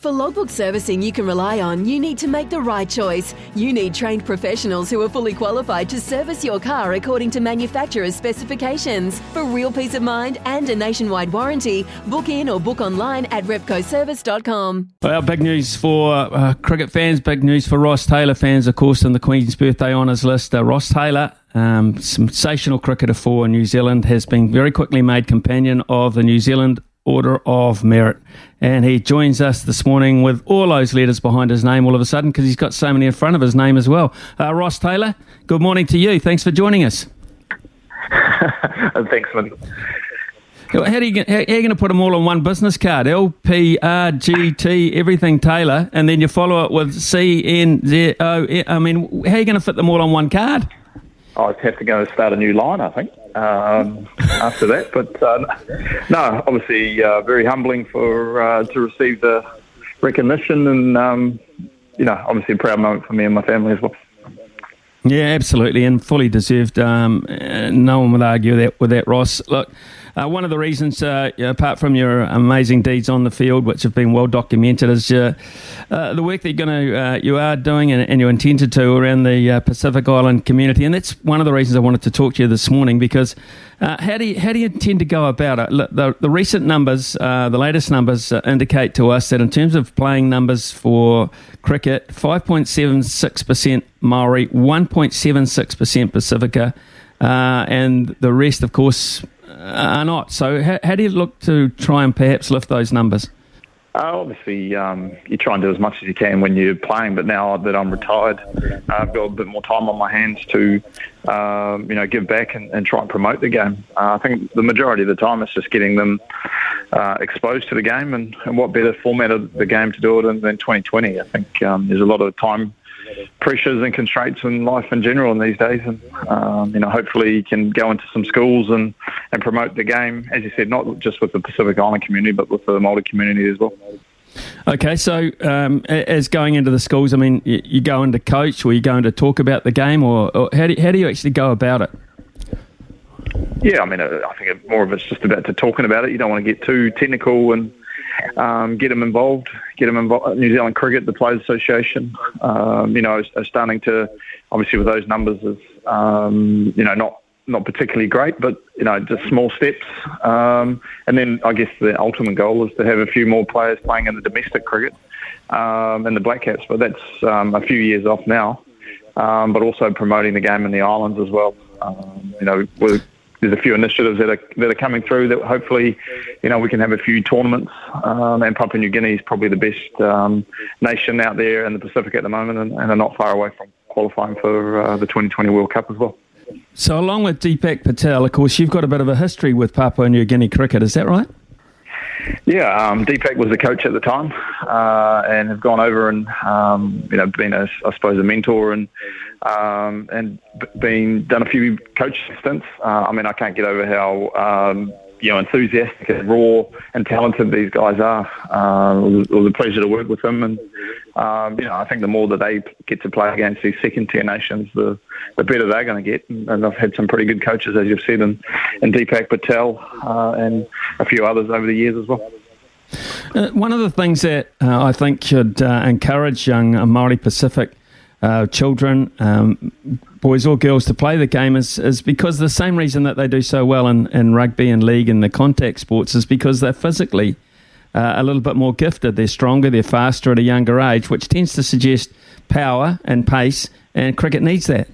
For logbook servicing you can rely on, you need to make the right choice. You need trained professionals who are fully qualified to service your car according to manufacturer's specifications. For real peace of mind and a nationwide warranty, book in or book online at repcoservice.com. Well, big news for uh, cricket fans, big news for Ross Taylor fans, of course, in the Queen's Birthday Honours list. Uh, Ross Taylor um, sensational cricketer for New Zealand, has been very quickly made companion of the New Zealand Order of Merit. And he joins us this morning with all those letters behind his name all of a sudden because he's got so many in front of his name as well. Uh, Ross Taylor, good morning to you. Thanks for joining us. Thanks, man. How are, you, how are you going to put them all on one business card? L, P, R, G, T, everything Taylor, and then you follow it with C, N, Z, O. I mean, how are you going to fit them all on one card? I'd have to go and start a new line, I think, um, after that. But uh, no, obviously uh, very humbling for uh, to receive the recognition, and um, you know, obviously a proud moment for me and my family as well. Yeah, absolutely, and fully deserved. Um, no one would argue that with that, Ross. Look, uh, one of the reasons, uh, apart from your amazing deeds on the field, which have been well documented, is uh, uh the work that you're going to uh, you are doing and, and, you intended to around the uh, Pacific Island community, and that's one of the reasons I wanted to talk to you this morning because how do you, how do you intend to go about it? Look, the, the recent numbers, the latest numbers, indicate to us that in terms of playing numbers for cricket, 5.76% Maori, 1.76% Pacifica. Uh, and the rest, of course, are not. So, how, how, do you look to try and perhaps lift those numbers? Uh, obviously, um, you try and do as much as you can when you're playing. But now that I'm retired, uh, I've got a bit more time on my hands to, um, you know, give back and, and, try and promote the game. Uh, I think the majority of the time it's just getting them uh, exposed to the game, and, and, what better format of the game to do it in than 2020. I think um, there's a lot of time pressures and constraints in life in general in these days. And um, you know, hopefully, you can go into some schools and, and promote the game, as you said, not just with the Pacific Island community, but with the Maori community as well. Okay, so um, as going into the schools, I mean, you, you go into coach, or you going to talk about the game, or, or how do how do you actually go about it? Yeah, I mean, uh, I think more of it's just about to talking about it. You don't want to get too technical and um, get them involved, get them involved. New Zealand Cricket, the Players Association, um, you know, are starting to, obviously with those numbers, is um, you know not not particularly great, but you know just small steps. Um, and then I guess the ultimate goal is to have a few more players playing in the domestic cricket um, and the Black Caps, but that's um, a few years off now. But also promoting the game in the islands as well. You know, we're there's a few initiatives that are that are coming through that hopefully, you know, we can have a few tournaments. Um, and Papua New Guinea is probably the best um, nation out there in the Pacific at the moment, and, and are not far away from qualifying for uh, the 2020 World Cup as well. So, along with Deepak Patel, of course, you've got a bit of a history with Papua New Guinea cricket. Is that right? Yeah, um, Deepak was the coach at the time, uh, and have gone over and um, you know been a, I suppose a mentor and um, and been done a few coach stints. Uh, I mean, I can't get over how um, you know enthusiastic and raw and talented these guys are. Uh, it, was, a pleasure to work with them, and um, you know I think the more that they get to play against these second tier nations, the the better they're going to get. And, I've had some pretty good coaches, as you've said, and, Deepak Patel uh, and a few others over the years as well. Uh, one of the things that uh, I think should uh, encourage young Maori Pacific uh, children, um, boys or girls, to play the game is, is because the same reason that they do so well in, in rugby and league and the contact sports is because they're physically uh, a little bit more gifted. They're stronger, they're faster at a younger age, which tends to suggest power and pace, and cricket needs that.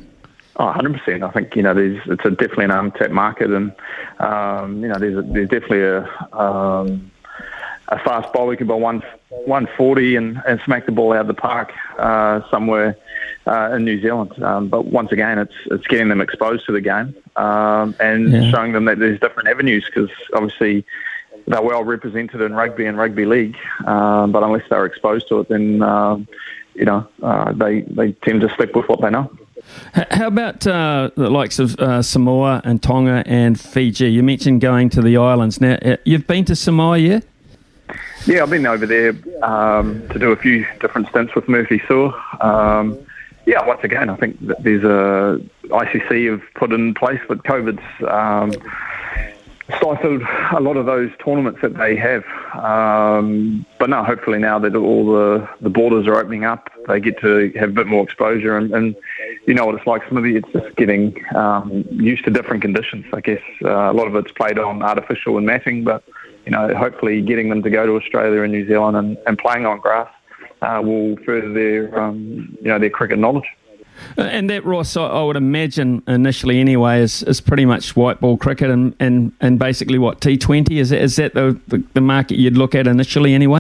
Oh, 100%. I think, you know, there's, it's definitely an untapped market and, um, you know, there's, a, there's definitely a, um, a fast bowler who can bowl one, 140 and, and smack the ball out of the park uh, somewhere uh, in New Zealand. Um, but once again, it's it's getting them exposed to the game um, and yeah. showing them that there's different avenues because obviously they're well represented in rugby and rugby league. Um, but unless they're exposed to it, then um, you know, uh, they they tend to stick with what they know. How about uh, the likes of uh, Samoa and Tonga and Fiji? You mentioned going to the islands. Now, uh, you've been to Samoa, yeah? Yeah, I've been over there um, to do a few different stints with Murphy Su'a. Um, yeah, once again, I think that there's a ICC have put in place, but COVID's um, stifled a lot of those tournaments that they have. Um, but no, hopefully now that all the, the borders are opening up, they get to have a bit more exposure. And, and you know what it's like, of it's just getting um, used to different conditions. I guess uh, a lot of it's played on artificial and matting, but you know, hopefully getting them to go to Australia and New Zealand and, and playing on grass uh, will further their, um, you know, their cricket knowledge. Uh, and that, Ross, I would imagine initially anyway, is, is pretty much white ball cricket and, and, and basically what, T20? Is that, is that the, the, market you'd look at initially anyway?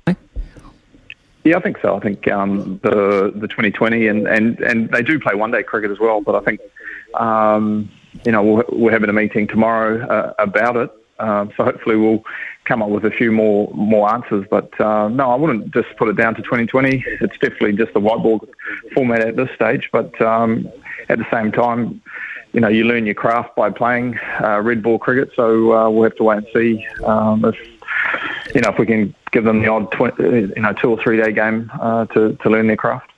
Yeah, I think so. I think um, the the 2020 and, and, and they do play one day cricket as well. But I think um, you know we're, we're having a meeting tomorrow uh, about it. Um, so hopefully we'll come up with a few more more answers. But uh, no, I wouldn't just put it down to 2020. It's definitely just the white ball format at this stage. But um, at the same time, you know, you learn your craft by playing uh, red ball cricket. So uh, we'll have to wait and see um, if you know if we can give them the odd tw- you know two or three day game uh, to to learn their craft.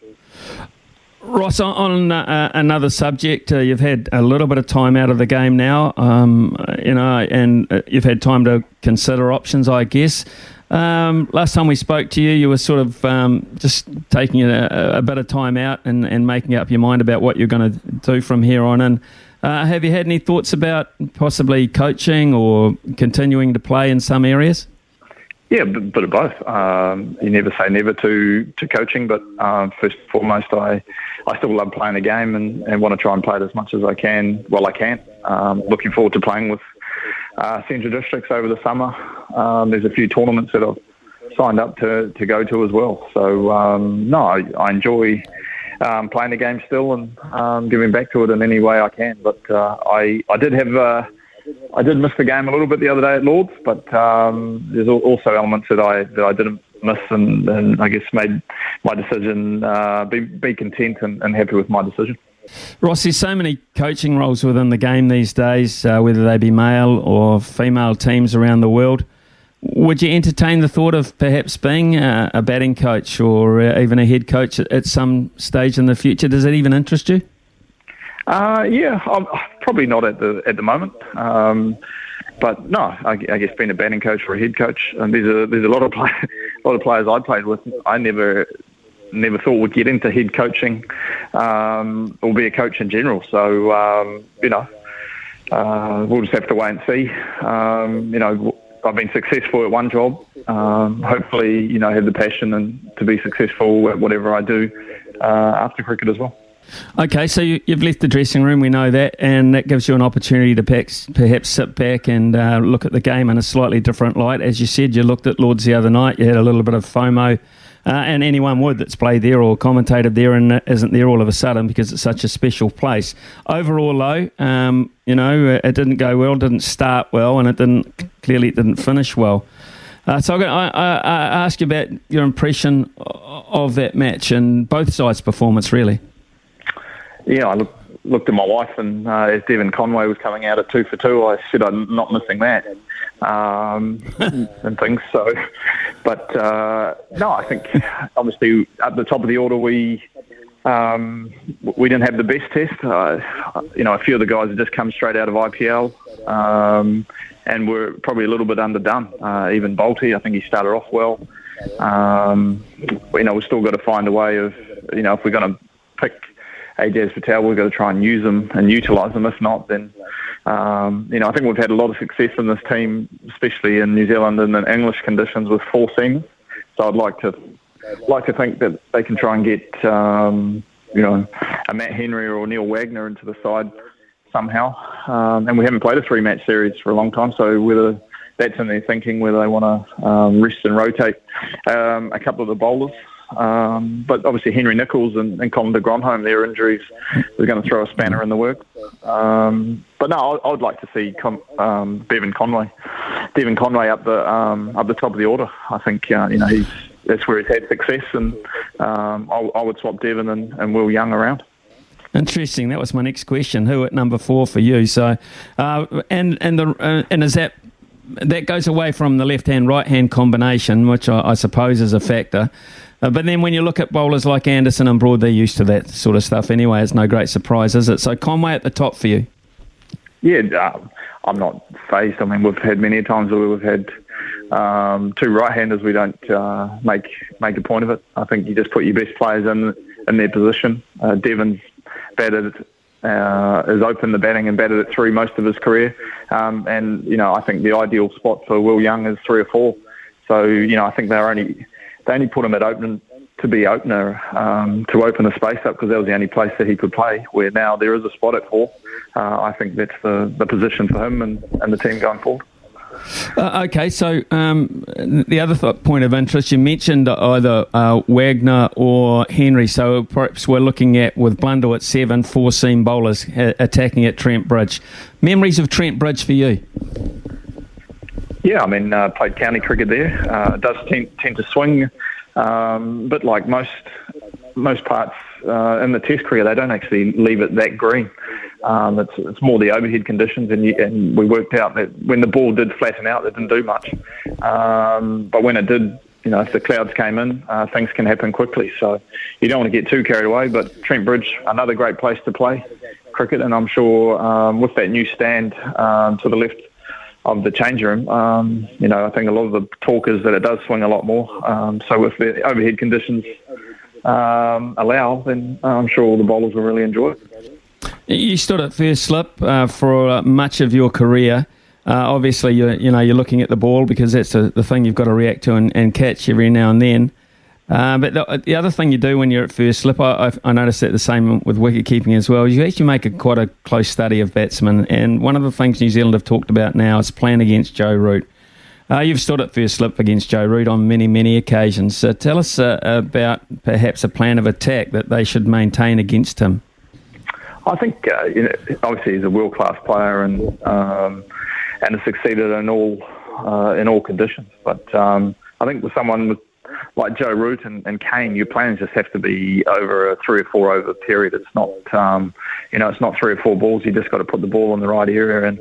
Ross, on uh, another subject, uh, you've had a little bit of time out of the game now, um, you know, and uh, you've had time to consider options, I guess. Um, last time we spoke to you, you were sort of um, just taking a, a, bit of time out and, and, making up your mind about what you're going to do from here on in. Uh, have you had any thoughts about possibly coaching or continuing to play in some areas? Yeah, but, but of both. Um, you never say never to, to coaching, but uh, first and foremost, I I still love playing the game and, and want to try and play it as much as I can while I can. Um, looking forward to playing with uh, Central Districts over the summer. Um, there's a few tournaments that I've signed up to, to go to as well. So, um, no, I, I enjoy um, playing the game still and giving back to it in any way I can. But uh, I, I did have. Uh, I did miss the game a little bit the other day at Lords, but um, there's also elements that I that I didn't miss, and, and I guess made my decision uh, be be content and, and, happy with my decision. Ross, there's so many coaching roles within the game these days, uh, whether they be male or female teams around the world. Would you entertain the thought of perhaps being a, a batting coach or uh, even a head coach at, at, some stage in the future? Does that even interest you? Uh, yeah, I'm probably not at the at the moment. Um, but no, I, I, guess being a batting coach or a head coach, and there's a there's a lot of play, a lot of players I played with. I never never thought would get into head coaching um, or be a coach in general. So um, you know, uh, we'll just have to wait and see. Um, you know, I've been successful at one job. Um, hopefully, you know, have the passion and to be successful at whatever I do uh, after cricket as well. Okay, so you, have left the dressing room, we know that, and that gives you an opportunity to perhaps, perhaps sit back and uh, look at the game in a slightly different light. As you said, you looked at Lords the other night, you had a little bit of FOMO, uh, and anyone would that's played there or commentated there and isn't there all of a sudden because it's such a special place. Overall, though, um, you know, it didn't go well, didn't start well, and it didn't clearly it didn't finish well. Uh, so I, I, I ask you about your impression of that match and both sides' performance, really yeah, I looked looked at my wife, and uh, as Devon Conway was coming out at two for two, I said I'm not missing that, um, and things. So, but uh, no, I think obviously at the top of the order we. Um, we didn't have the best test. Uh, you know, a few of the guys had just come straight out of IPL, um, and were probably a little bit underdone. Uh, even Bolty, I think he started off well. Um, you know, we've still got to find a way of, you know, if we're going to pick Ajaz Patel, we've got to try and use them and utilise them. If not, then um, you know I think we've had a lot of success in this team, especially in New Zealand and in English conditions with four seamers. So I'd like to like to think that they can try and get um, you know a Matt Henry or Neil Wagner into the side somehow. Um, and we haven't played a three match series for a long time, so whether that's in their thinking whether they want to um, rest and rotate um, a couple of the bowlers um, but obviously Henry Nicholls and, and Colin de Grandhomme, their injuries are going to throw a spanner in the works. Um, but no, I, would like to see Con, um, Bevan Conway, Devon Conway up the um, up the top of the order. I think uh, you know he's that's where he's had success, and um, I, I, would swap Devon and, and Will Young around. Interesting. That was my next question. Who at number four for you? So, uh, and and the uh, and is that that goes away from the left hand right hand combination, which I, I, suppose is a factor. Uh, but then when you look at bowlers like Anderson and Broad, they're used to that sort of stuff anyway. It's no great surprise, is it? So Conway at the top for you. Yeah, uh, I'm not phased. I mean, we've had many times where we've had um, two right-handers. We don't uh, make make a point of it. I think you just put your best players in in their position. Uh, Devon's batted uh, has opened the batting and batted it through most of his career. Um, and you know, I think the ideal spot for Will Young is three or four. So you know, I think they're only they only put him at open to be opener um, to open the space up because that was the only place that he could play. Where now there is a spot at four. Uh, I think that's the, the position for him and, and the team going forward. Uh, okay, so um, the other th- point of interest, you mentioned either uh, Wagner or Henry. So perhaps we're looking at with Blundell at seven, four seam bowlers attacking at Trent Bridge. Memories of Trent Bridge for you? Yeah, I mean, uh, played county cricket there. Uh, it does tend, tend to swing, um, but like most most parts uh, in the Test cricket, they don't actually leave it that green. Um, it's, it's more the overhead conditions, and, you, and we worked out that when the ball did flatten out, it didn't do much. Um, but when it did, you know, if the clouds came in, uh, things can happen quickly. So you don't want to get too carried away. But Trent Bridge, another great place to play cricket, and I'm sure um, with that new stand um, to the left of the change room, um, you know, I think a lot of the talk is that it does swing a lot more. Um, so if the overhead conditions um, allow, then I'm sure all the bowlers will really enjoy it. You stood at first slip uh, for uh, much of your career. Uh, obviously, you you know you're looking at the ball because that's the, the thing you've got to react to and, and catch every now and then. Uh, but the, the, other thing you do when you're at first slip, I, I, noticed that the same with wicket keeping as well. You actually make a quite a close study of batsmen, and one of the things New Zealand have talked about now is playing against Joe Root. Uh, you've stood at first slip against Joe Root on many, many occasions. So tell us uh, about perhaps a plan of attack that they should maintain against him. I think uh, you know, obviously he's a world class player and um, and has succeeded in all uh, in all conditions. But um, I think with someone with, like Joe Root and, and Kane, your plans just have to be over a three or four over period. It's not um, you know it's not three or four balls. You just got to put the ball in the right area, and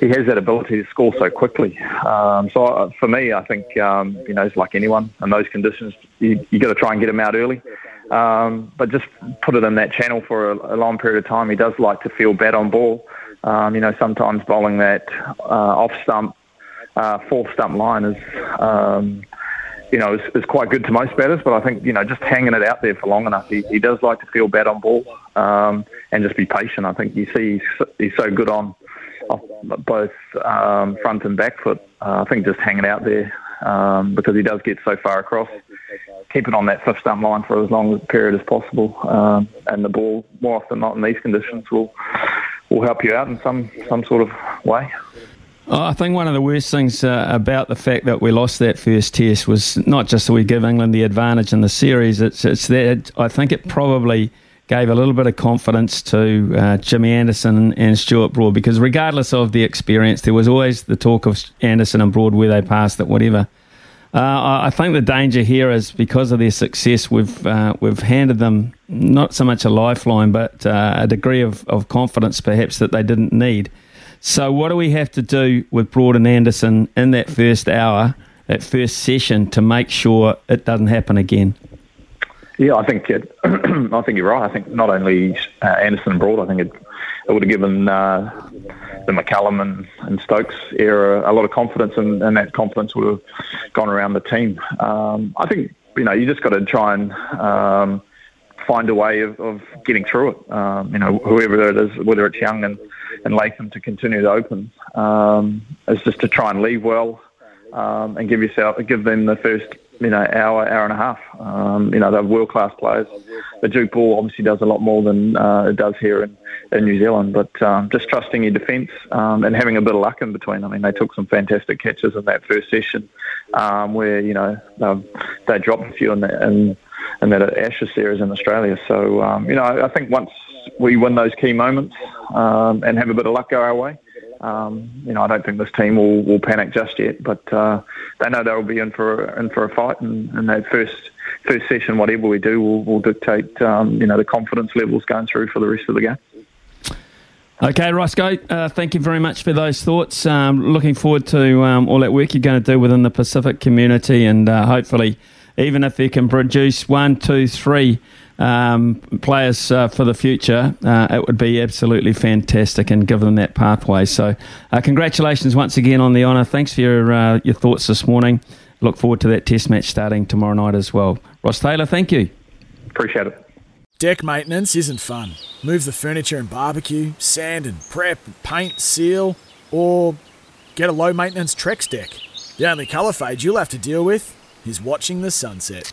he has that ability to score so quickly. Um, so uh, for me, I think um, you know it's like anyone in those conditions, you you got to try and get him out early. Um, but just put it in that channel for a, a, long period of time. He does like to feel bad on ball. Um, you know, sometimes bowling that uh, off stump, uh, fourth stump line is, um, you know, is, is, quite good to most batters. But I think you know, just hanging it out there for long enough, he, he does like to feel bad on ball um, and just be patient. I think you see he's, he's so good on off both um, front and back foot. Uh, I think just hanging out there um, because he does get so far across keep it on that fifth stump line for as long a period as possible. Um, and the ball, more often than not in these conditions, will will help you out in some some sort of way. Oh, I think one of the worst things uh, about the fact that we lost that first test was not just that we give England the advantage in the series. It's it's that I think it probably gave a little bit of confidence to uh, Jimmy Anderson and Stuart Broad because regardless of the experience, there was always the talk of Anderson and Broad where they passed it, whatever. Uh, I think the danger here is because of their success, we've uh, we've handed them not so much a lifeline, but uh, a degree of, of confidence perhaps that they didn't need. So, what do we have to do with Broad and Anderson in that first hour, that first session, to make sure it doesn't happen again? Yeah, I think it, I think you're right. I think not only uh, Anderson and Broad, I think it, it would have given uh, the McCullum and, and, Stokes era a lot of confidence, and, and, that confidence would have gone around the team. Um, I think you know you just got to try and um, find a way of, of getting through it. Um, you know, whoever it is, whether it's Young and, and Latham to continue to open, um, is just to try and leave well um, and give yourself give them the first you know, hour, hour and a half. Um, you know, they're world class players. The Duke ball obviously does a lot more than uh, it does here in, in New Zealand, but um, just trusting your defence um, and having a bit of luck in between. I mean, they took some fantastic catches in that first session um, where, you know, they dropped a few in, the, in, in that Ashes series in Australia. So, you know, I think once we win those key moments um, and have a bit of luck go our way, Um, you know, I don't think this team will, will panic just yet, but uh, they know they'll be in for in for a fight, and, and that first first session, whatever we do, will, will dictate um, you know the confidence levels going through for the rest of the game. Okay, Roscoe, uh, thank you very much for those thoughts. Um, looking forward to um, all that work you're going to do within the Pacific community, and uh, hopefully, even if you can produce one, two, three um, players uh, for the future, uh, it would be absolutely fantastic and give them that pathway. So, uh, congratulations once again on the honour. Thanks for your uh, your thoughts this morning. Look forward to that Test match starting tomorrow night as well. Ross Taylor, thank you. Appreciate it. Deck maintenance isn't fun. Move the furniture and barbecue, sand and prep, paint, seal, or get a low maintenance Trex deck. The only colour fade you'll have to deal with is watching the sunset.